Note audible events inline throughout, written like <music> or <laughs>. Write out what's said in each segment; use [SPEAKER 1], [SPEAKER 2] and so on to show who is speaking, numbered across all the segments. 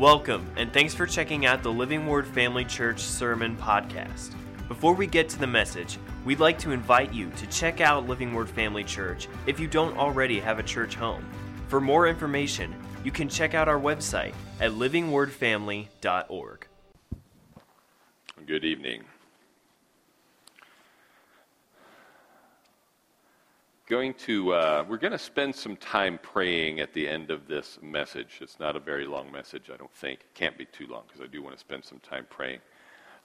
[SPEAKER 1] Welcome, and thanks for checking out the Living Word Family Church Sermon Podcast. Before we get to the message, we'd like to invite you to check out Living Word Family Church if you don't already have a church home. For more information, you can check out our website at livingwordfamily.org.
[SPEAKER 2] Good evening. Going to, uh, we're going to spend some time praying at the end of this message. It's not a very long message, I don't think. It can't be too long because I do want to spend some time praying.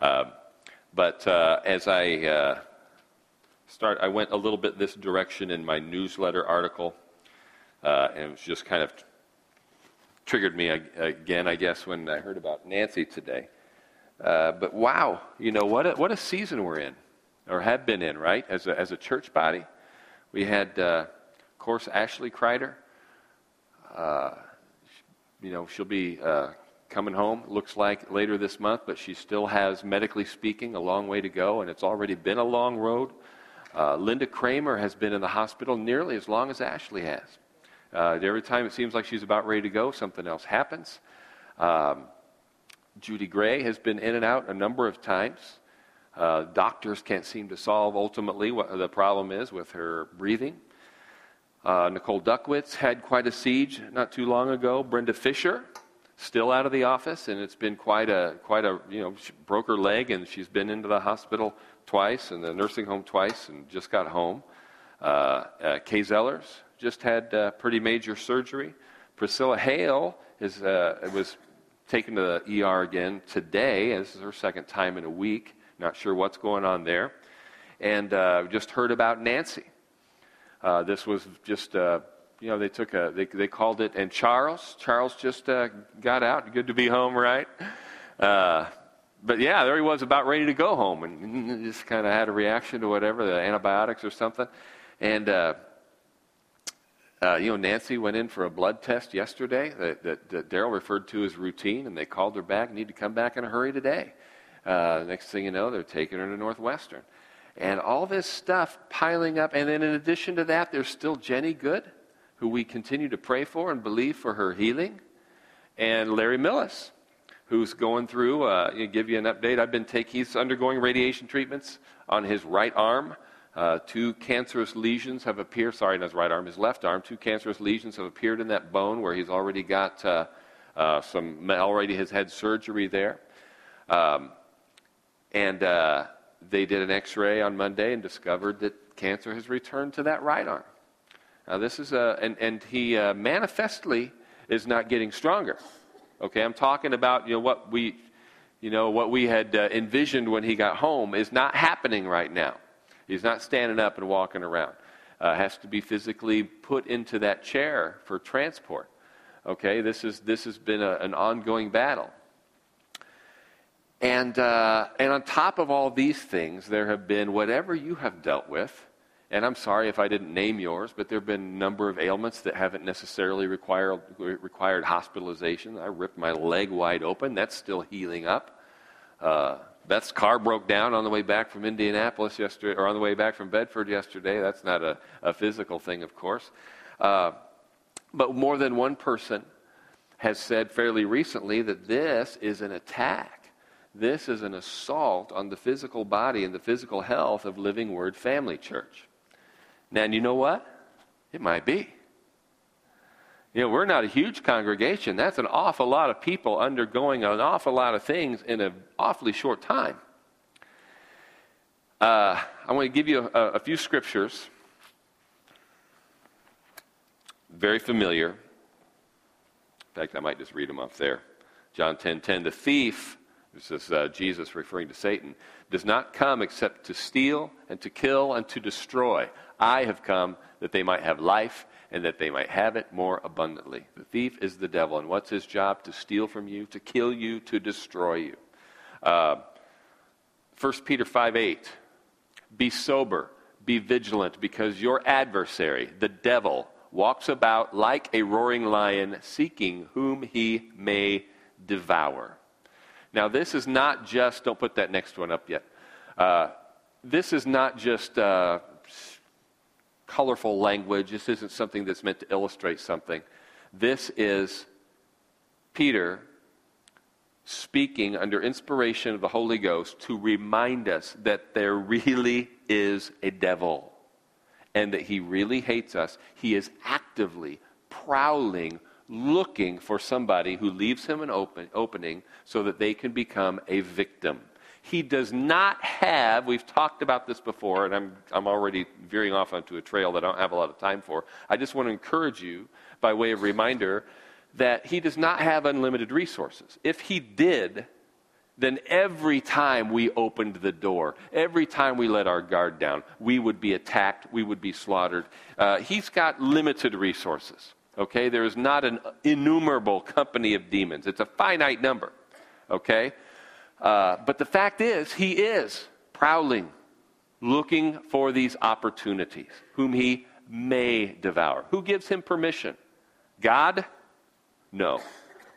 [SPEAKER 2] Uh, but uh, as I uh, start, I went a little bit this direction in my newsletter article, uh, and it was just kind of triggered me again, I guess, when I heard about Nancy today. Uh, but wow, you know, what a, what a season we're in, or have been in, right, as a, as a church body. We had, uh, of course, Ashley Kreider. Uh, you know, she'll be uh, coming home, looks like later this month, but she still has, medically speaking, a long way to go, and it's already been a long road. Uh, Linda Kramer has been in the hospital nearly as long as Ashley has. Uh, every time it seems like she's about ready to go, something else happens. Um, Judy Gray has been in and out a number of times. Uh, doctors can't seem to solve ultimately what the problem is with her breathing. Uh, Nicole Duckwitz had quite a siege not too long ago. Brenda Fisher, still out of the office, and it's been quite a quite a you know she broke her leg and she's been into the hospital twice and the nursing home twice and just got home. Uh, uh, Kay Zellers just had uh, pretty major surgery. Priscilla Hale is uh, was taken to the ER again today. This is her second time in a week. Not sure what's going on there. And uh, just heard about Nancy. Uh, this was just, uh, you know, they took a, they, they called it, and Charles, Charles just uh, got out. Good to be home, right? Uh, but yeah, there he was about ready to go home and just kind of had a reaction to whatever, the antibiotics or something. And, uh, uh, you know, Nancy went in for a blood test yesterday that, that, that Daryl referred to as routine, and they called her back, need to come back in a hurry today. Uh, next thing you know, they're taking her to Northwestern. And all this stuff piling up. And then in addition to that, there's still Jenny Good, who we continue to pray for and believe for her healing. And Larry Millis, who's going through, uh, give you an update. I've been taking, he's undergoing radiation treatments on his right arm. Uh, two cancerous lesions have appeared. Sorry, not his right arm, his left arm. Two cancerous lesions have appeared in that bone where he's already got uh, uh, some, already has had surgery there. Um, and uh, they did an x ray on Monday and discovered that cancer has returned to that right arm. Now, this is a, and, and he uh, manifestly is not getting stronger. Okay, I'm talking about, you know, what we, you know, what we had uh, envisioned when he got home is not happening right now. He's not standing up and walking around. Uh, has to be physically put into that chair for transport. Okay, this, is, this has been a, an ongoing battle. And, uh, and on top of all these things, there have been whatever you have dealt with. And I'm sorry if I didn't name yours, but there have been a number of ailments that haven't necessarily required, required hospitalization. I ripped my leg wide open. That's still healing up. Uh, Beth's car broke down on the way back from Indianapolis yesterday, or on the way back from Bedford yesterday. That's not a, a physical thing, of course. Uh, but more than one person has said fairly recently that this is an attack this is an assault on the physical body and the physical health of Living Word Family Church. Now, and you know what? It might be. You know, we're not a huge congregation. That's an awful lot of people undergoing an awful lot of things in an awfully short time. Uh, I want to give you a, a few scriptures. Very familiar. In fact, I might just read them off there. John 10 10. The thief this is uh, Jesus referring to Satan, does not come except to steal and to kill and to destroy. I have come that they might have life and that they might have it more abundantly. The thief is the devil, and what's his job? To steal from you, to kill you, to destroy you. Uh, 1 Peter 5 8. Be sober, be vigilant, because your adversary, the devil, walks about like a roaring lion, seeking whom he may devour. Now, this is not just, don't put that next one up yet. Uh, this is not just uh, colorful language. This isn't something that's meant to illustrate something. This is Peter speaking under inspiration of the Holy Ghost to remind us that there really is a devil and that he really hates us. He is actively prowling, looking for somebody who leaves him an open, opening so that they can become a victim. He does not have, we've talked about this before, and I'm, I'm already veering off onto a trail that I don't have a lot of time for. I just want to encourage you, by way of reminder, that he does not have unlimited resources. If he did, then every time we opened the door, every time we let our guard down, we would be attacked, we would be slaughtered. Uh, he's got limited resources. Okay? There is not an innumerable company of demons, it's a finite number. Okay? Uh, but the fact is, he is prowling, looking for these opportunities, whom he may devour. Who gives him permission? God? No.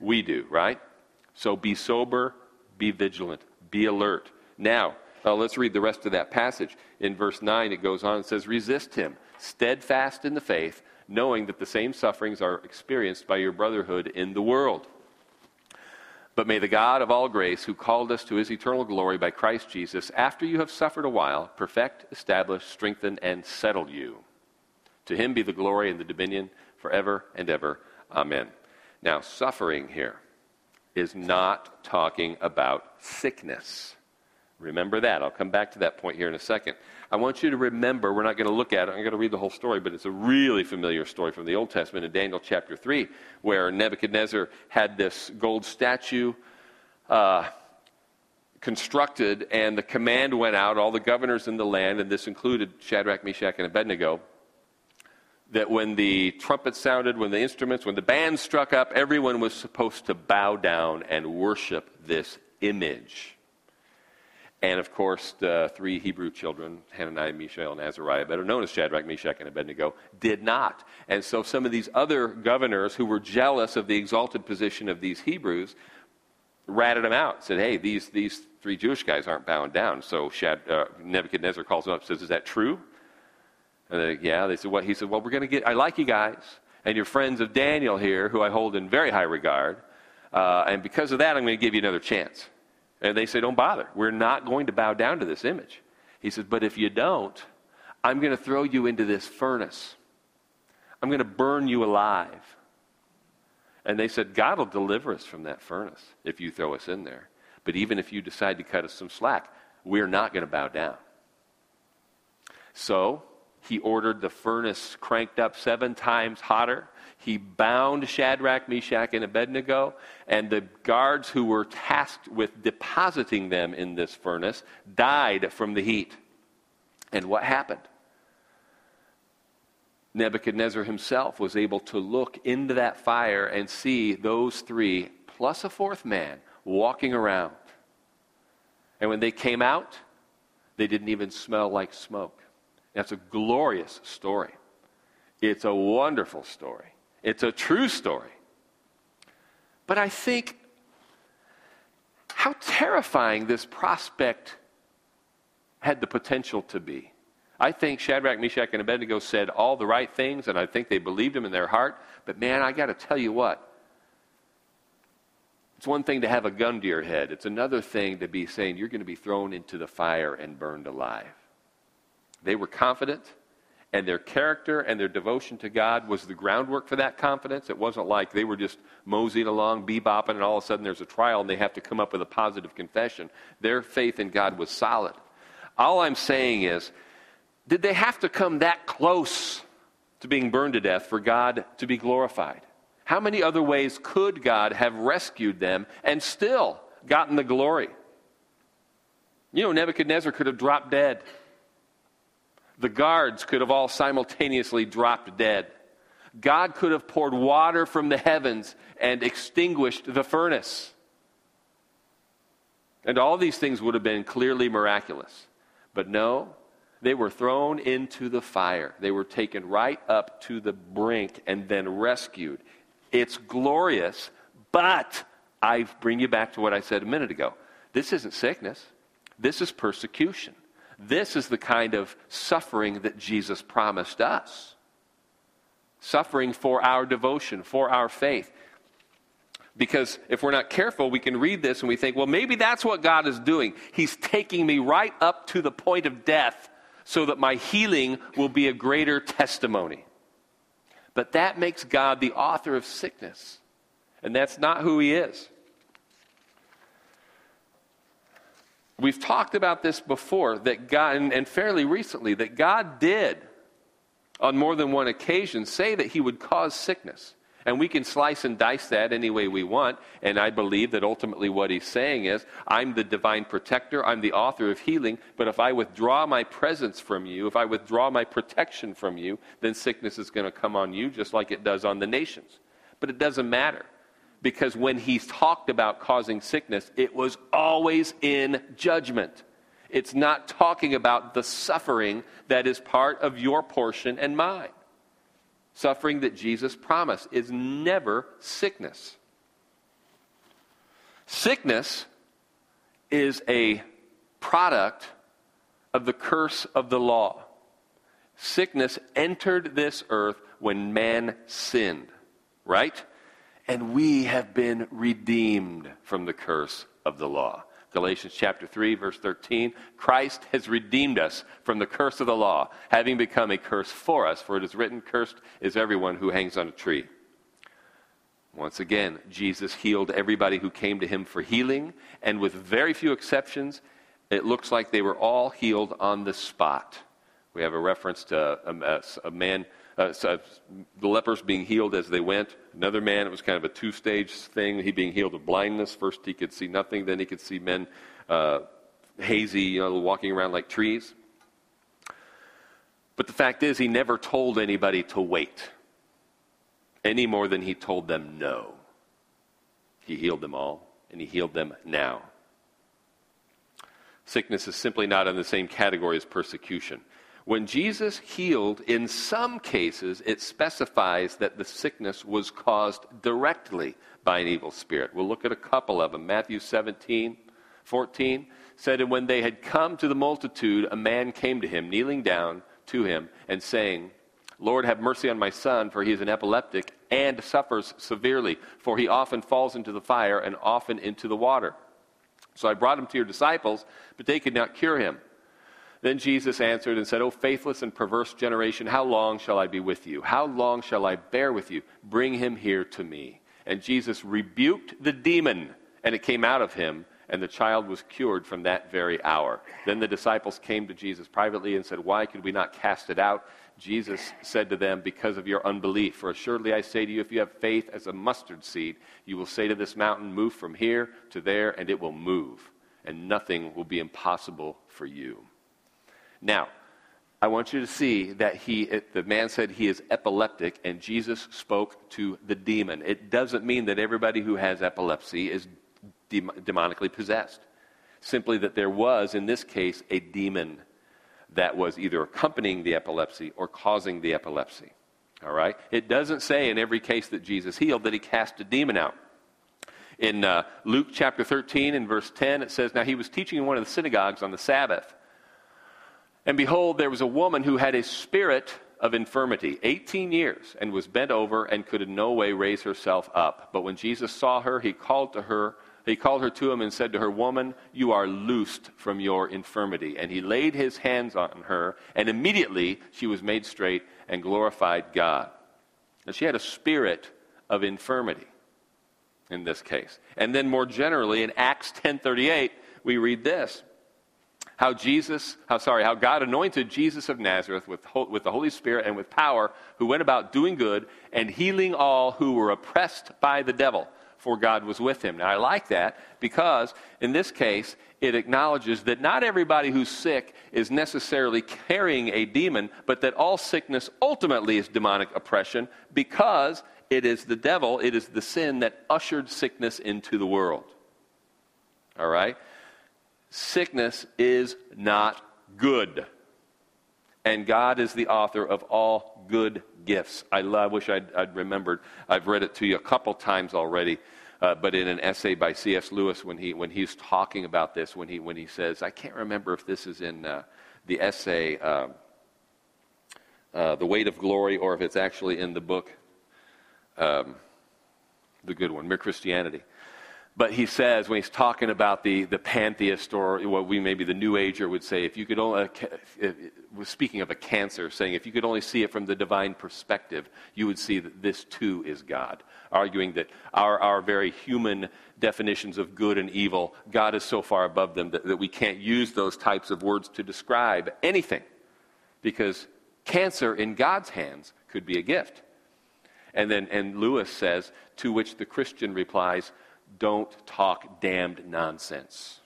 [SPEAKER 2] We do, right? So be sober, be vigilant, be alert. Now, uh, let's read the rest of that passage. In verse 9, it goes on and says, Resist him, steadfast in the faith, knowing that the same sufferings are experienced by your brotherhood in the world. But may the God of all grace, who called us to his eternal glory by Christ Jesus, after you have suffered a while, perfect, establish, strengthen, and settle you. To him be the glory and the dominion forever and ever. Amen. Now, suffering here is not talking about sickness. Remember that. I'll come back to that point here in a second. I want you to remember, we're not going to look at it, I'm going to read the whole story, but it's a really familiar story from the Old Testament in Daniel chapter 3, where Nebuchadnezzar had this gold statue uh, constructed, and the command went out, all the governors in the land, and this included Shadrach, Meshach, and Abednego, that when the trumpet sounded, when the instruments, when the band struck up, everyone was supposed to bow down and worship this image. And of course, the three Hebrew children, Hananiah, Mishael, and Azariah, better known as Shadrach, Meshach, and Abednego, did not. And so some of these other governors who were jealous of the exalted position of these Hebrews ratted them out, said, hey, these, these three Jewish guys aren't bowing down. So Shad, uh, Nebuchadnezzar calls them up and says, is that true? And they, yeah, they said, what? He said, well, we're going to get, I like you guys, and your friends of Daniel here, who I hold in very high regard. Uh, and because of that, I'm going to give you another chance. And they say, Don't bother. We're not going to bow down to this image. He says, But if you don't, I'm going to throw you into this furnace. I'm going to burn you alive. And they said, God will deliver us from that furnace if you throw us in there. But even if you decide to cut us some slack, we're not going to bow down. So he ordered the furnace cranked up seven times hotter. He bound Shadrach, Meshach, and Abednego, and the guards who were tasked with depositing them in this furnace died from the heat. And what happened? Nebuchadnezzar himself was able to look into that fire and see those three, plus a fourth man, walking around. And when they came out, they didn't even smell like smoke. That's a glorious story. It's a wonderful story. It's a true story. But I think how terrifying this prospect had the potential to be. I think Shadrach, Meshach, and Abednego said all the right things, and I think they believed him in their heart. But man, I got to tell you what. It's one thing to have a gun to your head, it's another thing to be saying you're going to be thrown into the fire and burned alive. They were confident, and their character and their devotion to God was the groundwork for that confidence. It wasn't like they were just moseying along, bebopping, and all of a sudden there's a trial and they have to come up with a positive confession. Their faith in God was solid. All I'm saying is, did they have to come that close to being burned to death for God to be glorified? How many other ways could God have rescued them and still gotten the glory? You know, Nebuchadnezzar could have dropped dead. The guards could have all simultaneously dropped dead. God could have poured water from the heavens and extinguished the furnace. And all these things would have been clearly miraculous. But no, they were thrown into the fire. They were taken right up to the brink and then rescued. It's glorious, but I bring you back to what I said a minute ago. This isn't sickness, this is persecution. This is the kind of suffering that Jesus promised us suffering for our devotion, for our faith. Because if we're not careful, we can read this and we think, well, maybe that's what God is doing. He's taking me right up to the point of death so that my healing will be a greater testimony. But that makes God the author of sickness. And that's not who He is. We've talked about this before, that God, and, and fairly recently, that God did, on more than one occasion, say that He would cause sickness. And we can slice and dice that any way we want. And I believe that ultimately what he's saying is, I'm the divine protector, I'm the author of healing, but if I withdraw my presence from you, if I withdraw my protection from you, then sickness is going to come on you just like it does on the nations. But it doesn't matter. Because when he's talked about causing sickness, it was always in judgment. It's not talking about the suffering that is part of your portion and mine suffering that Jesus promised is never sickness. Sickness is a product of the curse of the law. Sickness entered this earth when man sinned, right? And we have been redeemed from the curse of the law. Galatians chapter 3, verse 13. Christ has redeemed us from the curse of the law, having become a curse for us, for it is written, Cursed is everyone who hangs on a tree. Once again, Jesus healed everybody who came to him for healing, and with very few exceptions, it looks like they were all healed on the spot. We have a reference to a, a, a man uh, the lepers being healed as they went. Another man, it was kind of a two stage thing. He being healed of blindness. First, he could see nothing. Then, he could see men uh, hazy, you know, walking around like trees. But the fact is, he never told anybody to wait any more than he told them no. He healed them all, and he healed them now. Sickness is simply not in the same category as persecution. When Jesus healed, in some cases, it specifies that the sickness was caused directly by an evil spirit. We'll look at a couple of them. Matthew 17, 14 said, And when they had come to the multitude, a man came to him, kneeling down to him, and saying, Lord, have mercy on my son, for he is an epileptic and suffers severely, for he often falls into the fire and often into the water. So I brought him to your disciples, but they could not cure him. Then Jesus answered and said, O faithless and perverse generation, how long shall I be with you? How long shall I bear with you? Bring him here to me. And Jesus rebuked the demon, and it came out of him, and the child was cured from that very hour. Then the disciples came to Jesus privately and said, Why could we not cast it out? Jesus said to them, Because of your unbelief. For assuredly I say to you, if you have faith as a mustard seed, you will say to this mountain, Move from here to there, and it will move, and nothing will be impossible for you. Now, I want you to see that he, the man said he is epileptic, and Jesus spoke to the demon. It doesn't mean that everybody who has epilepsy is demonically possessed. Simply that there was, in this case, a demon that was either accompanying the epilepsy or causing the epilepsy. All right? It doesn't say in every case that Jesus healed that he cast a demon out. In uh, Luke chapter 13 and verse 10, it says, Now he was teaching in one of the synagogues on the Sabbath. And behold, there was a woman who had a spirit of infirmity, 18 years, and was bent over and could in no way raise herself up. But when Jesus saw her, he called to her, he called her to him and said to her, Woman, you are loosed from your infirmity. And he laid his hands on her, and immediately she was made straight and glorified God. And she had a spirit of infirmity in this case. And then more generally, in Acts 10:38, we read this how Jesus, how sorry, how God anointed Jesus of Nazareth with, with the Holy Spirit and with power, who went about doing good and healing all who were oppressed by the devil, for God was with him. Now I like that because in this case it acknowledges that not everybody who's sick is necessarily carrying a demon, but that all sickness ultimately is demonic oppression because it is the devil, it is the sin that ushered sickness into the world. All right? Sickness is not good. And God is the author of all good gifts. I, love, wish I'd, I'd, remembered. I've read it to you a couple times already, uh, but in an essay by C.S. Lewis, when, he, when he's talking about this, when he, when he says, I can't remember if this is in uh, the essay, uh, uh The Weight of Glory, or if it's actually in the book. Um, the good one, mere Christianity. But he says, when he's talking about the, the pantheist, or what we maybe the New Ager would say, if you could only, uh, speaking of a cancer, saying if you could only see it from the divine perspective, you would see that this too is God. Arguing that our, our very human definitions of good and evil, God is so far above them that, that we can't use those types of words to describe anything. Because cancer in God's hands could be a gift. And then and Lewis says, to which the Christian replies, don't talk damned nonsense.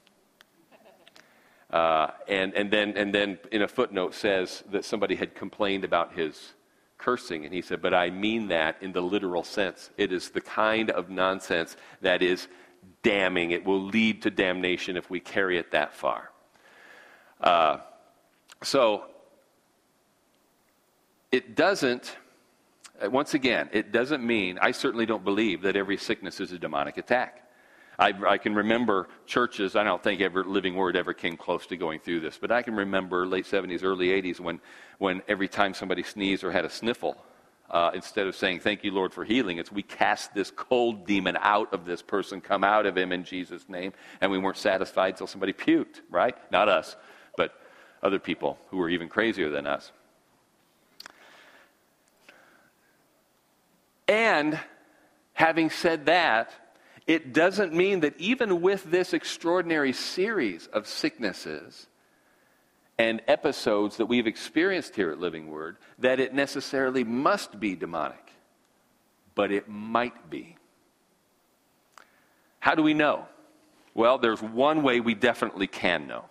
[SPEAKER 2] Uh, and, and, then, and then in a footnote says that somebody had complained about his cursing. And he said, But I mean that in the literal sense. It is the kind of nonsense that is damning. It will lead to damnation if we carry it that far. Uh, so, it doesn't once again, it doesn't mean, I certainly don't believe that every sickness is a demonic attack. I, I, can remember churches, I don't think ever Living Word ever came close to going through this, but I can remember late 70s, early 80s when, when every time somebody sneezed or had a sniffle, uh, instead of saying, Thank you, Lord, for healing, it's we cast this cold demon out of this person, come out of him in Jesus' name. And we weren't satisfied until somebody puked, right? Not us, but other people who were even crazier than us. And having said that, it doesn't mean that even with this extraordinary series of sicknesses and episodes that we've experienced here at Living Word, that it necessarily must be demonic. But it might be. How do we know? Well, there's one way we definitely can know,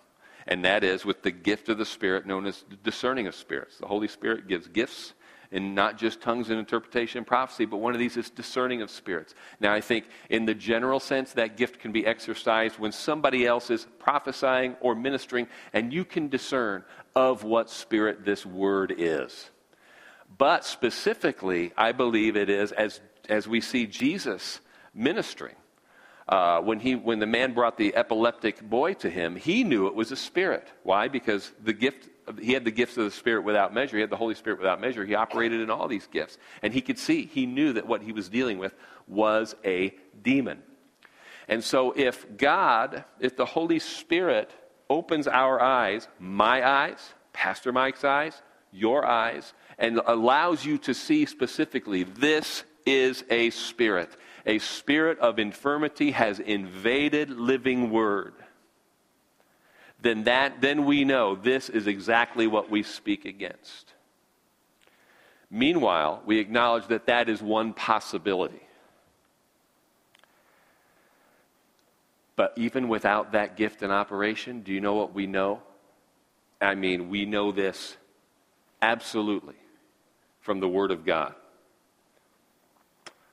[SPEAKER 2] and that is with the gift of the Spirit known as discerning of spirits. The Holy Spirit gives gifts and not just tongues and interpretation and prophecy, but one of these is discerning of spirits. Now, I think in the general sense, that gift can be exercised when somebody else is prophesying or ministering, and you can discern of what spirit this word is. But specifically, I believe it is as, as we see Jesus ministering. Uh, when, he, when the man brought the epileptic boy to him, he knew it was a spirit. Why? Because the gift he had the gifts of the Spirit without measure. He had the Holy Spirit without measure. He operated in all these gifts. And he could see, he knew that what he was dealing with was a demon. And so, if God, if the Holy Spirit opens our eyes, my eyes, Pastor Mike's eyes, your eyes, and allows you to see specifically, this is a spirit. A spirit of infirmity has invaded living word then that then we know this is exactly what we speak against. Meanwhile, we acknowledge that that is one possibility. But even without that gift in operation, do you know what we know? I mean, we know this absolutely from the Word of God.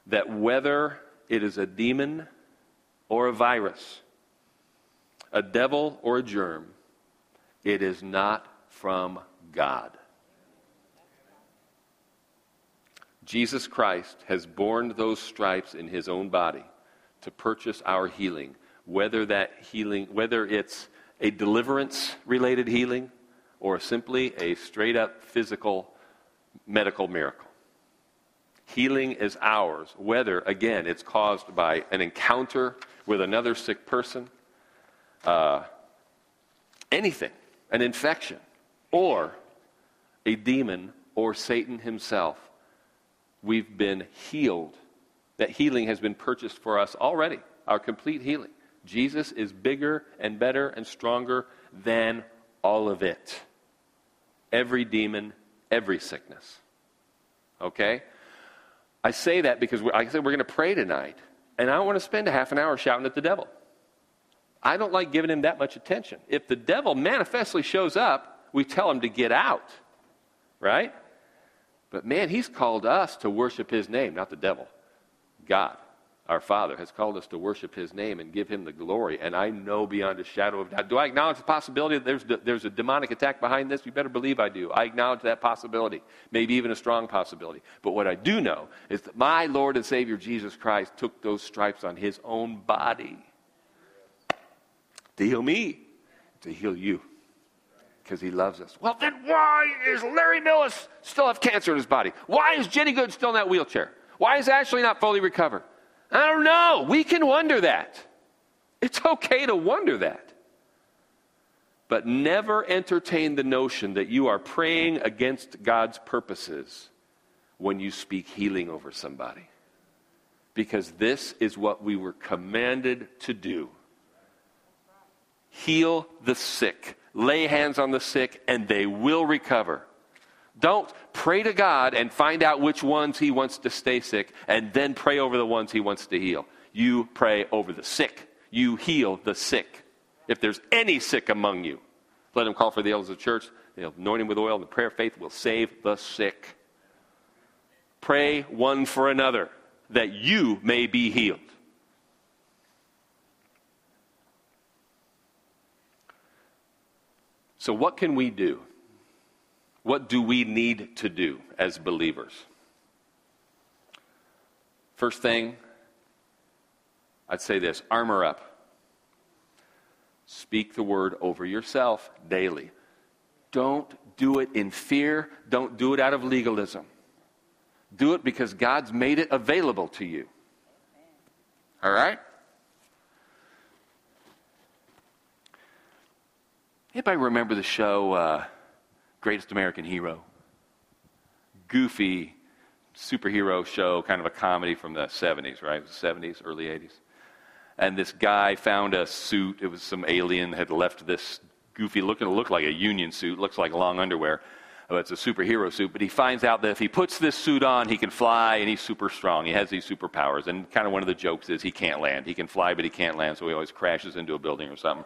[SPEAKER 2] That whether it is a demon or a virus, a devil or a germ, it is not from God. Jesus Christ has borne those stripes in his own body to purchase our healing, whether that healing, whether it's a deliverance related healing or simply a straight up physical medical miracle. Healing is ours, whether, again, it's caused by an encounter with another sick person uh, anything, an infection, or a demon, or Satan himself, we've been healed. That healing has been purchased for us already, our complete healing. Jesus is bigger and better and stronger than all of it. Every demon, every sickness. Okay? I say that because I said we're going to pray tonight, and I don't want to spend a half an hour shouting at the devil. I don't like giving him that much attention. If the devil manifestly shows up, we tell him to get out, right? But man, he's called us to worship his name, not the devil. God, our Father, has called us to worship his name and give him the glory. And I know beyond a shadow of doubt. Do I acknowledge the possibility that there's, there's a demonic attack behind this? You better believe I do. I acknowledge that possibility, maybe even a strong possibility. But what I do know is that my Lord and Savior Jesus Christ took those stripes on his own body to heal me, to heal you. Because he loves us. Well, then why is Larry Millis still have cancer in his body? Why is Jenny Good still in that wheelchair? Why is Ashley not fully recovered? I don't know. We can wonder that. It's okay to wonder that. But never entertain the notion that you are praying against God's purposes when you speak healing over somebody. Because this is what we were commanded to do heal the sick, lay hands on the sick, and they will recover. Don't pray to God and find out which ones He wants to stay sick, and then pray over the ones He wants to heal. You pray over the sick. You heal the sick. If there's any sick among you, let him call for the elders of the church. They'll anoint him with oil, and the prayer of faith will save the sick. Pray one for another that you may be healed. So, what can we do? What do we need to do as believers? First thing, I'd say this armor up. Speak the word over yourself daily. Don't do it in fear, don't do it out of legalism. Do it because God's made it available to you. All right? Anybody remember the show uh, Greatest American Hero? Goofy superhero show, kind of a comedy from the 70s, right? It The 70s, early 80s. And this guy found a suit. It was some alien had left this goofy looking, looked like a union suit, looks like long underwear. Oh, it's a superhero suit, but he finds out that if he puts this suit on, he can fly and he's super strong. He has these superpowers. And kind of one of the jokes is he can't land. He can fly, but he can't land, so he always crashes into a building or something.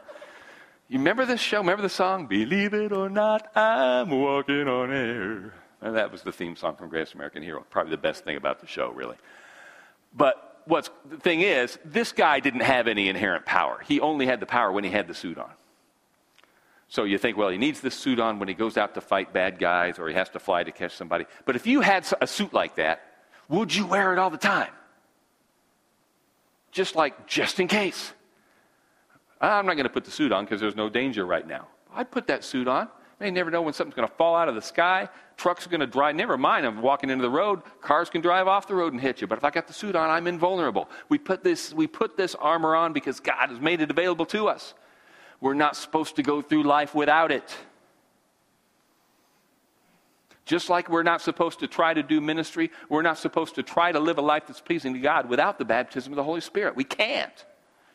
[SPEAKER 2] You remember this show? Remember the song? Believe it or not, I'm walking on air. And that was the theme song from Greatest American Hero. Probably the best thing about the show, really. But what's the thing is, this guy didn't have any inherent power. He only had the power when he had the suit on. So you think, well, he needs this suit on when he goes out to fight bad guys or he has to fly to catch somebody. But if you had a suit like that, would you wear it all the time? Just like, just in case. I'm not going to put the suit on because there's no danger right now. I'd put that suit on. You never know when something's going to fall out of the sky. Trucks are going to drive. Never mind, I'm walking into the road. Cars can drive off the road and hit you. But if I got the suit on, I'm invulnerable. We put this, we put this armor on because God has made it available to us. We're not supposed to go through life without it. Just like we're not supposed to try to do ministry, we're not supposed to try to live a life that's pleasing to God without the baptism of the Holy Spirit. We can't.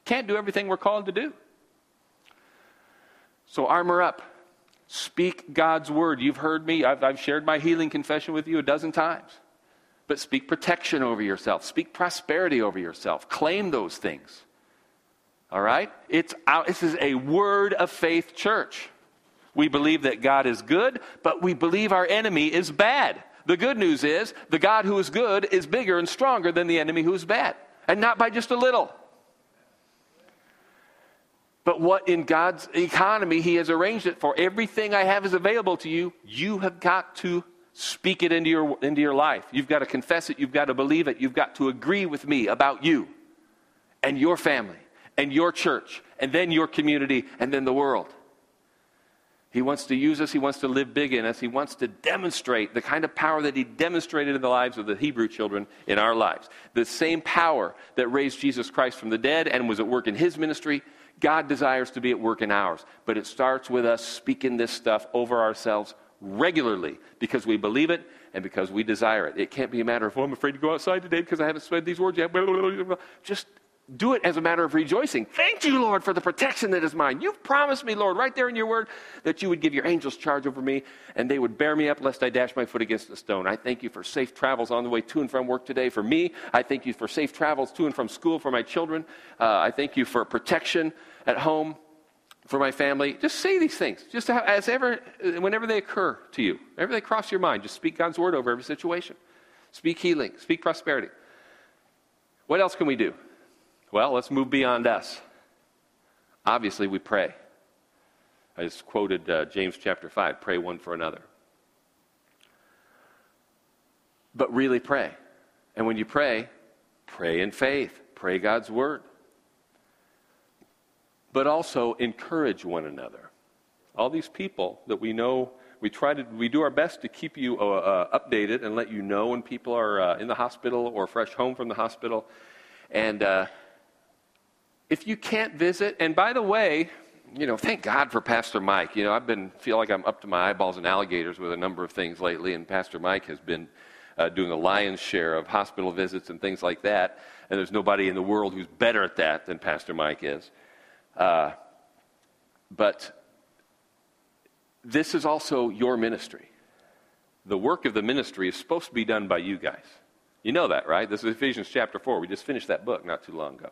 [SPEAKER 2] Can't do everything we're called to do. So armor up. Speak God's word. You've heard me. I've, I've shared my healing confession with you a dozen times. But speak protection over yourself. Speak prosperity over yourself. Claim those things. All right? It's out, this is a word of faith church. We believe that God is good, but we believe our enemy is bad. The good news is the God who is good is bigger and stronger than the enemy who is bad, and not by just a little. But what in God's economy, He has arranged it for. Everything I have is available to you. You have got to speak it into your, into your life. You've got to confess it. You've got to believe it. You've got to agree with me about you and your family and your church, and then your community, and then the world. He wants to use us. He wants to live big in us. He wants to demonstrate the kind of power that he demonstrated in the lives of the Hebrew children in our lives. The same power that raised Jesus Christ from the dead and was at work in his ministry, God desires to be at work in ours. But it starts with us speaking this stuff over ourselves regularly because we believe it and because we desire it. It can't be a matter of, well, I'm afraid to go outside today because I haven't said these words yet. <laughs> Just do it as a matter of rejoicing. Thank you, Lord, for the protection that is mine. You've promised me, Lord, right there in your word, that you would give your angels charge over me and they would bear me up lest I dash my foot against a stone. I thank you for safe travels on the way to and from work today for me. I thank you for safe travels to and from school for my children. Uh, I thank you for protection at home for my family. Just say these things, just as ever, whenever they occur to you, whenever they cross your mind, just speak God's word over every situation. Speak healing, speak prosperity. What else can we do? Well, let's move beyond us. Obviously, we pray. I just quoted uh, James chapter 5 pray one for another. But really pray. And when you pray, pray in faith, pray God's word. But also encourage one another. All these people that we know, we try to, we do our best to keep you uh, uh, updated and let you know when people are uh, in the hospital or fresh home from the hospital And uh, if you can't visit, and by the way, you know, thank God for Pastor Mike. You know, I've been feel like I'm up to my eyeballs in alligators with a number of things lately, and Pastor Mike has been uh, doing a lion's share of hospital visits and things like that. And there's nobody in the world who's better at that than Pastor Mike is. Uh, but this is also your ministry. The work of the ministry is supposed to be done by you guys. You know that, right? This is Ephesians chapter 4. We just finished that book not too long ago.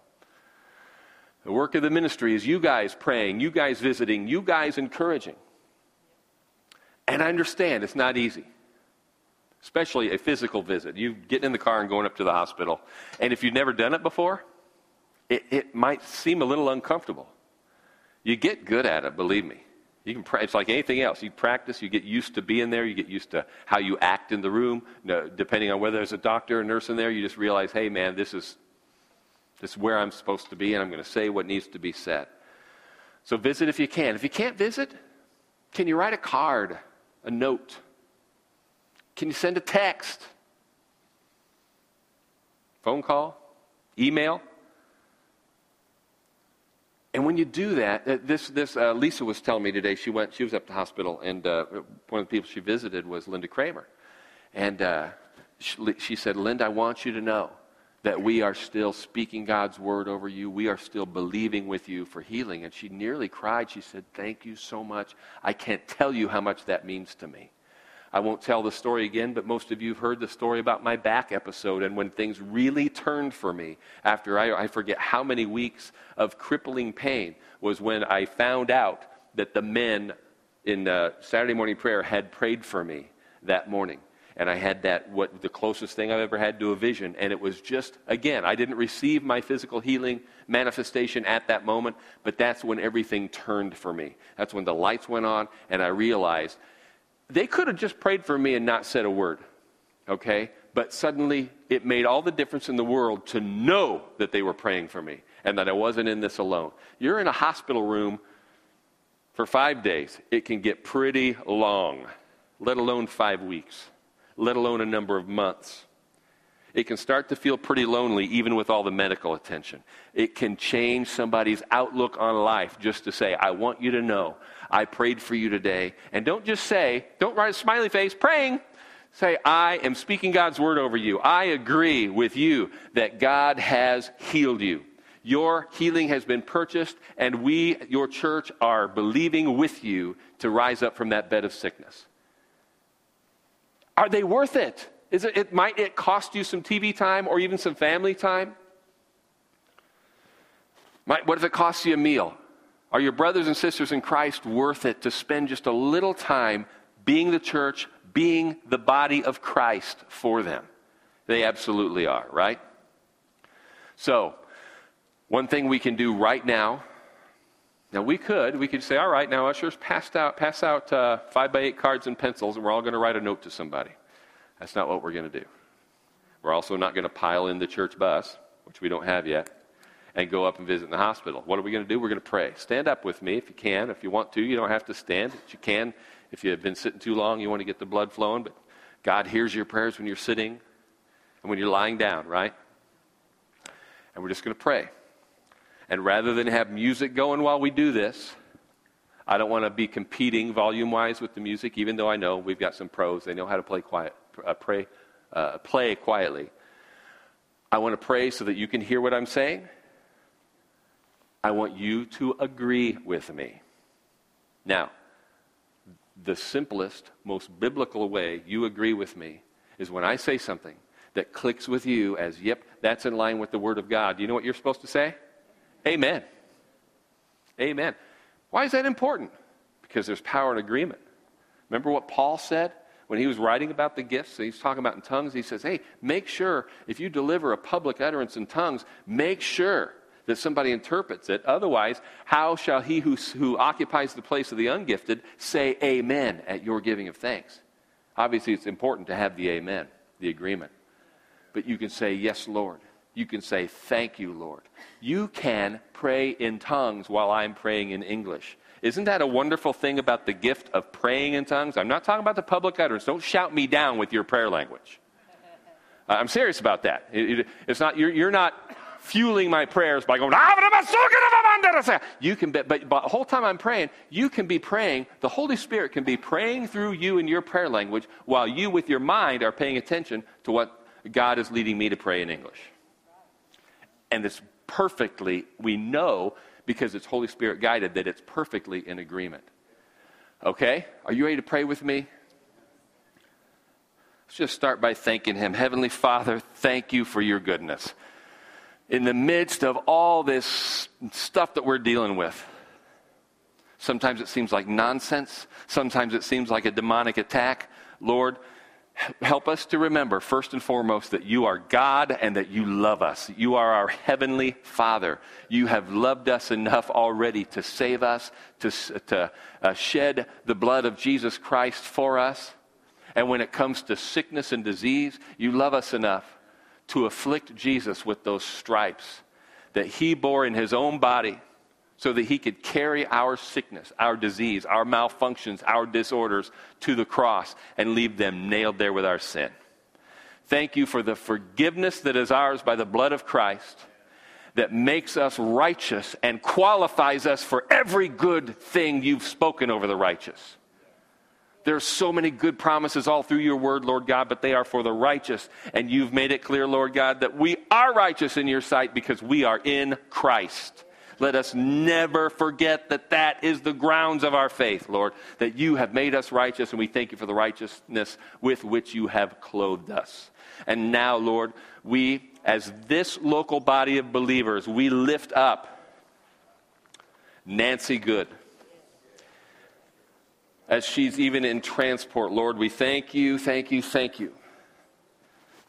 [SPEAKER 2] The work of the ministry is you guys praying, you guys visiting, you guys encouraging. And I understand it's not easy, especially a physical visit. You getting in the car and going up to the hospital. And if you've never done it before, it, it might seem a little uncomfortable. You get good at it, believe me. You can pra- it's like anything else. You practice, you get used to being there, you get used to how you act in the room. Depending on whether there's a doctor or nurse in there, you just realize, hey, man, this is, this is where I'm supposed to be, and I'm going to say what needs to be said. So visit if you can. If you can't visit, can you write a card, a note? Can you send a text? Phone call? Email? And when you do that, uh, this, this uh, Lisa was telling me today, she went, she was up to the hospital, and uh, one of the people she visited was Linda Kramer. And uh, she, she said, Linda, I want you to know that we are still speaking God's word over you. We are still believing with you for healing. And she nearly cried. She said, Thank you so much. I can't tell you how much that means to me. I won't tell the story again, but most of you have heard the story about my back episode and when things really turned for me after I, I forget how many weeks of crippling pain was when I found out that the men in uh, Saturday morning prayer had prayed for me that morning. And I had that, what the closest thing I've ever had to a vision. And it was just, again, I didn't receive my physical healing manifestation at that moment, but that's when everything turned for me. That's when the lights went on, and I realized they could have just prayed for me and not said a word, okay? But suddenly it made all the difference in the world to know that they were praying for me and that I wasn't in this alone. You're in a hospital room for five days, it can get pretty long, let alone five weeks, let alone a number of months. It can start to feel pretty lonely even with all the medical attention. It can change somebody's outlook on life just to say, I want you to know I prayed for you today. And don't just say, don't write a smiley face, praying. Say, I am speaking God's word over you. I agree with you that God has healed you. Your healing has been purchased, and we, your church, are believing with you to rise up from that bed of sickness. Are they worth it? Is it, it might it cost you some TV time or even some family time? Might, what if it costs you a meal? Are your brothers and sisters in Christ worth it to spend just a little time being the church, being the body of Christ for them? They absolutely are, right? So, one thing we can do right now. Now we could, we could say, all right, now ushers, pass out, pass out uh, five by eight cards and pencils, and we're all going to write a note to somebody. That's not what we're going to do. We're also not going to pile in the church bus, which we don't have yet and go up and visit in the hospital. What are we going to do? We're going to pray. Stand up with me if you can. If you want to, you don't have to stand. But you can. If you've been sitting too long, you want to get the blood flowing. But God hears your prayers when you're sitting and when you're lying down, right? And we're just going to pray. And rather than have music going while we do this, I don't want to be competing volume wise with the music, even though I know we've got some pros. They know how to play quiet, uh, pray, uh, play quietly. I want to pray so that you can hear what I'm saying I want you to agree with me. Now, the simplest, most biblical way you agree with me is when I say something that clicks with you as, yep, that's in line with the Word of God. Do you know what you're supposed to say? Amen. Amen. Why is that important? Because there's power in agreement. Remember what Paul said when he was writing about the gifts? He's talking about in tongues. He says, hey, make sure if you deliver a public utterance in tongues, make sure that somebody interprets it. Otherwise, how shall he who, who occupies the place of the ungifted say amen at your giving of thanks? Obviously, it's important to have the amen, the agreement. But you can say, Yes, Lord. You can say, Thank you, Lord. You can pray in tongues while I'm praying in English. Isn't that a wonderful thing about the gift of praying in tongues? I'm not talking about the public utterance. Don't shout me down with your prayer language. <laughs> I'm serious about that. It, it, it's not, you're, you're not fueling my prayers by going, you can, be, but, but the whole time I'm praying, you can be praying, the Holy Spirit can be praying through you in your prayer language while you with your mind are paying attention to what God is leading me to pray in English. And it's perfectly, we know because it's Holy Spirit guided that it's perfectly in agreement. Okay? Are you ready to pray with me? Let's just start by thanking Him. Heavenly Father, thank you for your goodness. In the midst of all this stuff that we're dealing with, sometimes it seems like nonsense, sometimes it seems like a demonic attack. Lord, help us to remember, first and foremost, that you are God and that you love us. You are our heavenly Father. You have loved us enough already to save us, to, to uh, shed the blood of Jesus Christ for us. And when it comes to sickness and disease, you love us enough to afflict Jesus with those stripes that he bore in his own body so that he could carry our sickness, our disease, our malfunctions, our disorders to the cross and leave them nailed there with our sin. Thank you for the forgiveness that is ours by the blood of Christ that makes us righteous and qualifies us for every good thing you've spoken over the righteous. There's so many good promises all through your word, Lord God, but they are for the righteous. And you've made it clear, Lord God, that we are righteous in your sight because we are in Christ. Let us never forget that that is the grounds of our faith, Lord, that you have made us righteous, and we thank you for the righteousness with which you have clothed us. And now, Lord, we, as this local body of believers, we lift up Nancy Good as she's even in transport. Lord, we thank you, thank you, thank you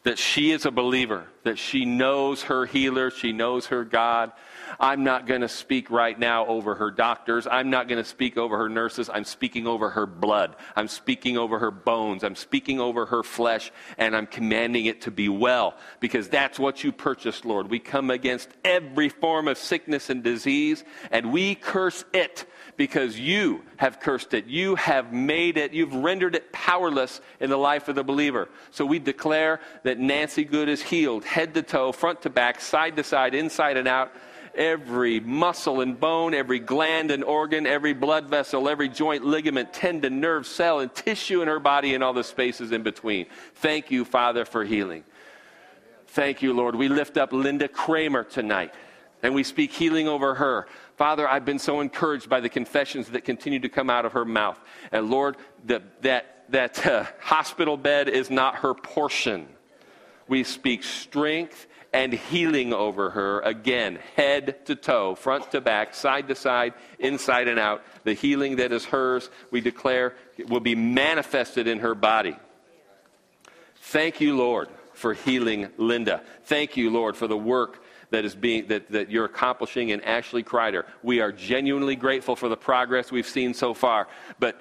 [SPEAKER 2] that she is a believer, that she knows her healer, she knows her God. I'm not going to speak right now over her doctors. I'm not going to speak over her nurses. I'm speaking over her blood. I'm speaking over her bones. I'm speaking over her flesh, and I'm commanding it to be well because that's what you purchased, Lord. We come against every form of sickness and disease, and we curse it because you have cursed it. You have made it, you've rendered it powerless in the life of the believer. So we declare that Nancy Good is healed, head to toe, front to back, side to side, inside and out. Every muscle and bone, every gland and organ, every blood vessel, every joint, ligament, tendon, nerve, cell, and tissue in her body, and all the spaces in between. Thank you, Father, for healing. Thank you, Lord. We lift up Linda Kramer tonight, and we speak healing over her. Father, I've been so encouraged by the confessions that continue to come out of her mouth. And Lord, the, that, that uh, hospital bed is not her portion. We speak strength and healing over her again, head to toe, front to back, side to side, inside and out. The healing that is hers, we declare, will be manifested in her body. Thank you, Lord, for healing Linda. Thank you, Lord, for the work that is being that, that you're accomplishing in Ashley Kreider. We are genuinely grateful for the progress we've seen so far. But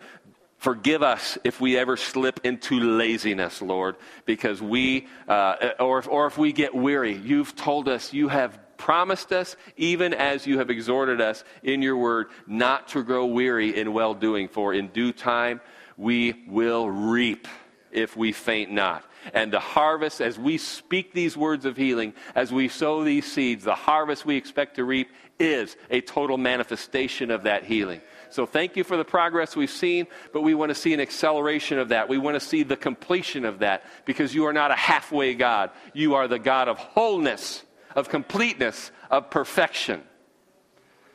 [SPEAKER 2] Forgive us if we ever slip into laziness, Lord, because we, uh, or, if, or if we get weary. You've told us, you have promised us, even as you have exhorted us in your word, not to grow weary in well doing, for in due time we will reap if we faint not. And the harvest, as we speak these words of healing, as we sow these seeds, the harvest we expect to reap is a total manifestation of that healing. So thank you for the progress we've seen, but we want to see an acceleration of that. We want to see the completion of that because you are not a halfway God. You are the God of wholeness, of completeness, of perfection.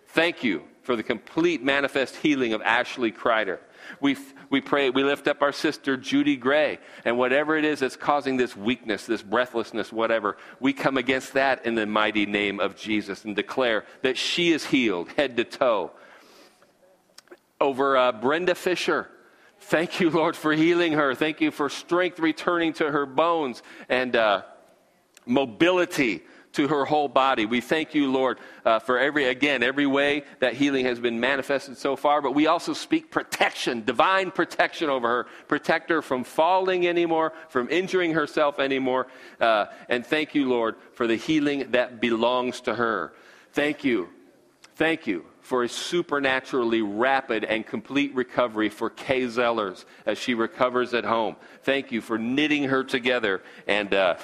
[SPEAKER 2] Thank you for the complete manifest healing of Ashley Kreider. We, we pray, we lift up our sister Judy Gray, and whatever it is that's causing this weakness, this breathlessness, whatever, we come against that in the mighty name of Jesus and declare that she is healed head to toe. Over uh, Brenda Fisher, thank you, Lord, for healing her. Thank you for strength returning to her bones and uh, mobility to her whole body. We thank you, Lord, uh, for every, again, every way that healing has been manifested so far, but we also speak protection, divine protection over her. Protect her from falling anymore, from injuring herself anymore. Uh, and thank you, Lord, for the healing that belongs to her. Thank you. Thank you for a supernaturally rapid and complete recovery for Kay Zellers as she recovers at home. Thank you for knitting her together and uh,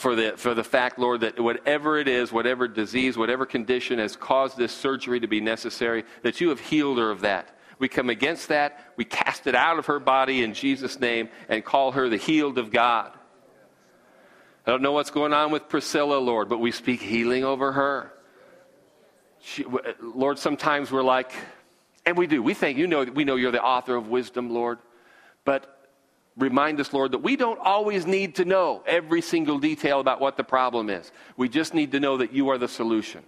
[SPEAKER 2] for the, for the fact, Lord, that whatever it is, whatever disease, whatever condition has caused this surgery to be necessary, that you have healed her of that. We come against that. We cast it out of her body in Jesus' name and call her the healed of God. I don't know what's going on with Priscilla, Lord, but we speak healing over her. She, Lord, sometimes we're like, and we do. We think you know we know you're the author of wisdom, Lord. But remind us, Lord, that we don't always need to know every single detail about what the problem is. We just need to know that you are the solution.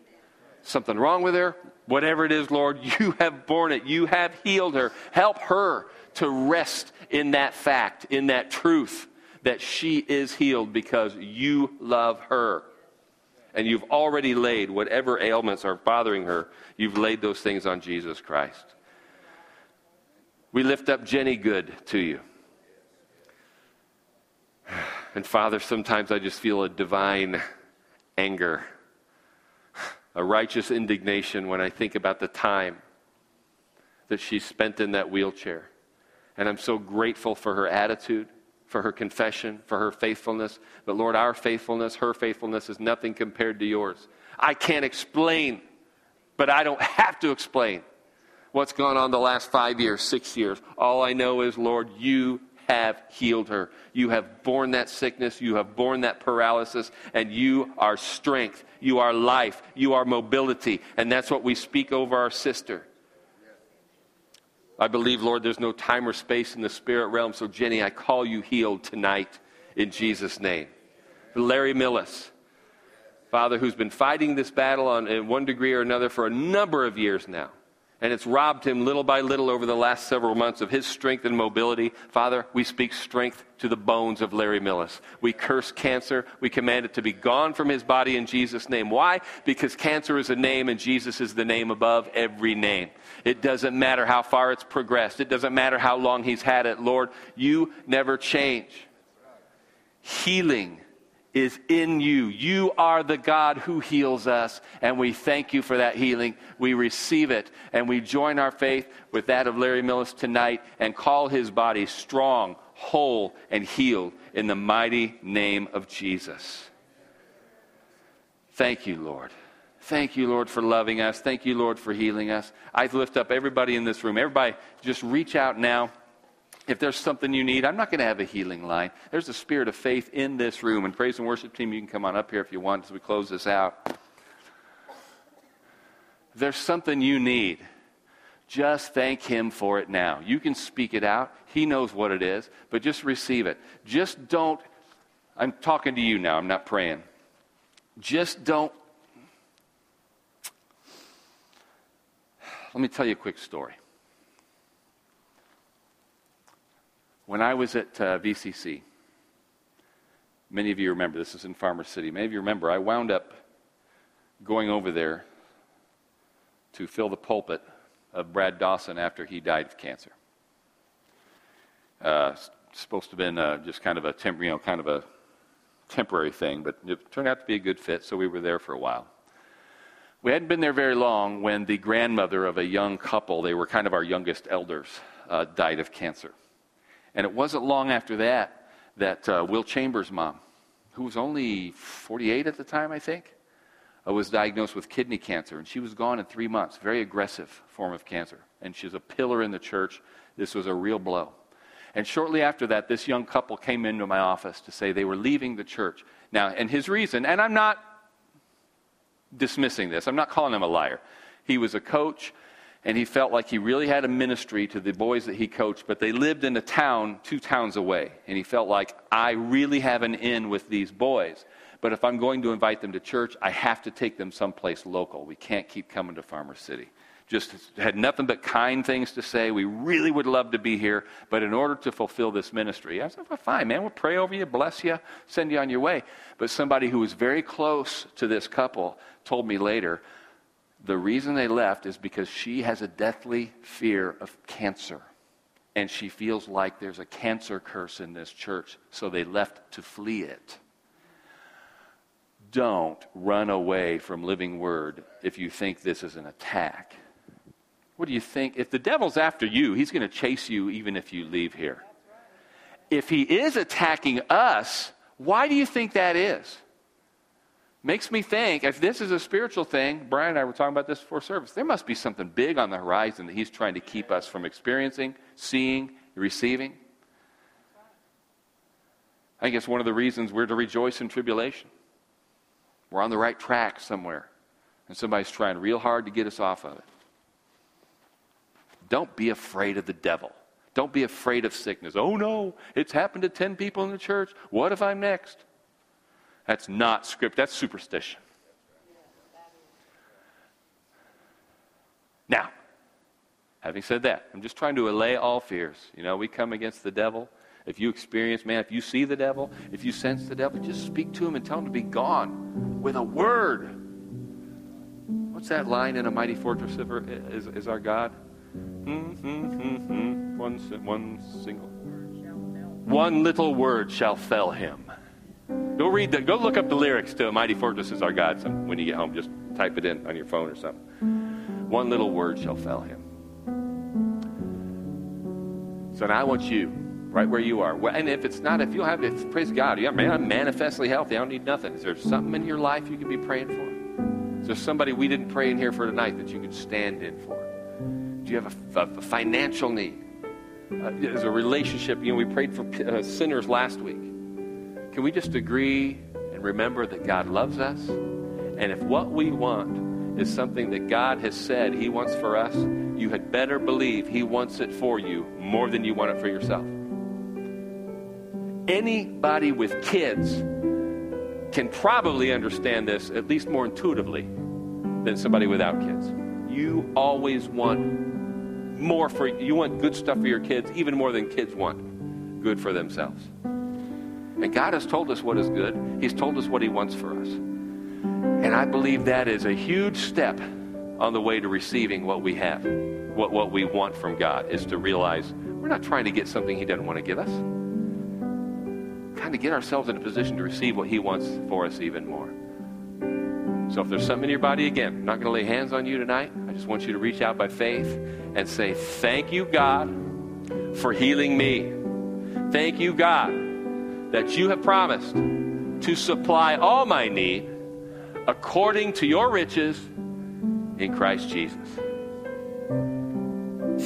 [SPEAKER 2] Something wrong with her, whatever it is, Lord, <laughs> you have borne it. You have healed her. Help her to rest in that fact, in that truth that she is healed because you love her. And you've already laid whatever ailments are bothering her, you've laid those things on Jesus Christ. We lift up Jenny Good to you. And Father, sometimes I just feel a divine anger, a righteous indignation when I think about the time that she spent in that wheelchair. And I'm so grateful for her attitude, for her confession, for her faithfulness. But Lord, our faithfulness, her faithfulness is nothing compared to yours. I can't explain, but I don't <laughs> have to explain what's gone on the last five years, six years. All I know is, Lord, you have healed her. You have borne that sickness. You have borne that paralysis. And you are strength. You are life. You are mobility. And that's what we speak over our sister. I believe, Lord, there's no time or space in the spirit realm. So, Jenny, I call you healed tonight in Jesus' name. Larry Millis, Father, who's been fighting this battle on, in one degree or another for a number of years now and it's robbed him little by little over the last several months of his strength and mobility. Father, we speak strength to the bones of Larry Millis. We curse cancer. We command it to be gone from his body in Jesus' name. Why? Because cancer is a name and Jesus is the name above every name. It doesn't matter how far it's progressed, it doesn't matter how long he's had it. Lord, you never change. Healing is in you. You are the God who heals us, and we thank you for that healing. We receive it, and we join our faith with that of Larry Millis tonight and call his body strong, whole, and healed in the mighty name of Jesus. Thank you, Lord. Thank you, Lord, for loving us. Thank you, Lord, for healing us. I lift up everybody in this room. Everybody, just reach out now. If there's something you need, I'm not going to have a healing line. There's a spirit of faith in this room. And praise and worship team, you can come on up here if you want as we close this out. There's something you need, just thank Him for it now. You can speak it out. He knows what it is, but just receive it. Just don't, I'm talking to you now, I'm not praying. Just don't. Let me tell you a quick story. When I was at uh, VCC, many of you remember this is in Farmer City. Many of you remember I wound up going over there to fill the pulpit of Brad Dawson after he died of cancer. Uh, supposed to have been uh, just kind of a temp- you know, kind of a temporary thing, but it turned out to be a good fit, so we were there for a while. We hadn't been there very long when the grandmother of a young couple, they were kind of our youngest elders, uh, died of cancer. And it wasn't long after that that uh, Will Chambers' mom, who was only 48 at the time, I think, uh, was diagnosed with kidney cancer. And she was gone in three months, very aggressive form of cancer. And she's a pillar in the church. This was a real blow. And shortly after that, this young couple came into my office to say they were leaving the church. Now, and his reason, and I'm not dismissing this, I'm not calling him a liar. He was a coach and he felt like he really had a ministry to the boys that he coached, but they lived in a town two towns away. And he felt like, I really have an in with these boys. But if I'm going to invite them to church, I have to take them someplace local. We can't keep coming to Farmer City. Just had nothing but kind things to say. We really would love to be here, but in order to fulfill this ministry, I said, well, fine, man, we'll pray over you, bless you, send you on your way. But somebody who was very close to this couple told me later, the reason they left is because she has a deathly fear of cancer. And she feels like there's a cancer curse in this church, so they left to flee it. Don't run away from Living Word if you think this is an attack. What do you think? If the devil's after you, he's going to chase you even if you leave here. If he is attacking us, why do you think that is? Makes me think if this is a spiritual thing, Brian and I were talking about this before service, there must be something big on the horizon that he's trying to keep us from experiencing, seeing, receiving. I think it's one of the reasons we're to rejoice in tribulation. We're on the right track somewhere, and somebody's trying real hard to get us off of it. Don't be afraid of the devil. Don't be afraid of sickness. Oh no, it's happened to 10 people in the church. What if I'm next? That's not script, that's superstition. Now, having said that, I'm just trying to allay all fears. You know, we come against the devil. If you experience, man, if you see the devil, if you sense the devil, just speak to him and tell him to be gone with a word. What's that line in A Mighty Fortress is, is our God? Mm-hmm, One, one single. One little word shall fell him. Go read that. Go look up the lyrics to A Mighty Fortress is Our God. Some, when you get home, just type it in on your phone or something. One little word shall fell him. So now I want you, right where you are. And if it's not, if you'll have it, praise God. Yeah, man, I'm manifestly healthy. I don't need nothing. Is there something in your life you can be praying for? Is there somebody we didn't pray in here for tonight that you could stand in for? Do you have a, a financial need? Uh, is a relationship? You know, we prayed for uh, sinners last week. Can we just agree and remember that God loves us? And if what we want is something that God has said He wants for us, you had better believe He wants it for you more than you want it for yourself. Anybody with kids can probably understand this at least more intuitively than somebody without kids. You always want more for you want good stuff for your kids even more than kids want good for themselves. And God has told us what is good, He's told us what He wants for us. And I believe that is a huge step on the way to receiving what we have, what, what we want from God, is to realize we're not trying to get something He doesn't want to give us. Kind of get ourselves in a position to receive what He wants for us even more. So if there's something in your body, again, I'm not going to lay hands on you tonight. I just want you to reach out by faith and say, Thank you, God, for healing me. Thank you, God, that you have promised to supply all my need according to your riches in Christ Jesus.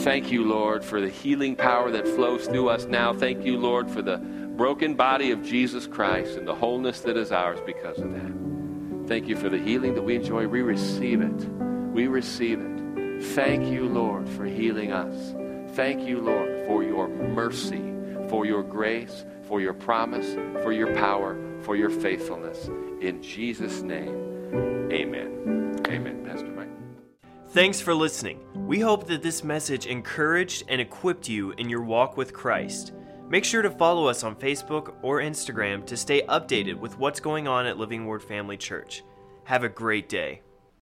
[SPEAKER 2] Thank you, Lord, for the healing power that flows through us now. Thank you, Lord, for the broken body of Jesus Christ and the wholeness that is ours because of that. Thank you for the healing that we enjoy. We receive it. We receive it. Thank you, Lord, for healing us. Thank you, Lord, for your mercy, for your grace, for your promise, for your power, for your faithfulness. In Jesus' name, amen. Amen, Pastor Mike.
[SPEAKER 1] Thanks for listening. We hope that this message encouraged and equipped you in your walk with Christ. Make sure to follow us on Facebook or Instagram to stay updated with what's going on at Living Word Family Church. Have a great day.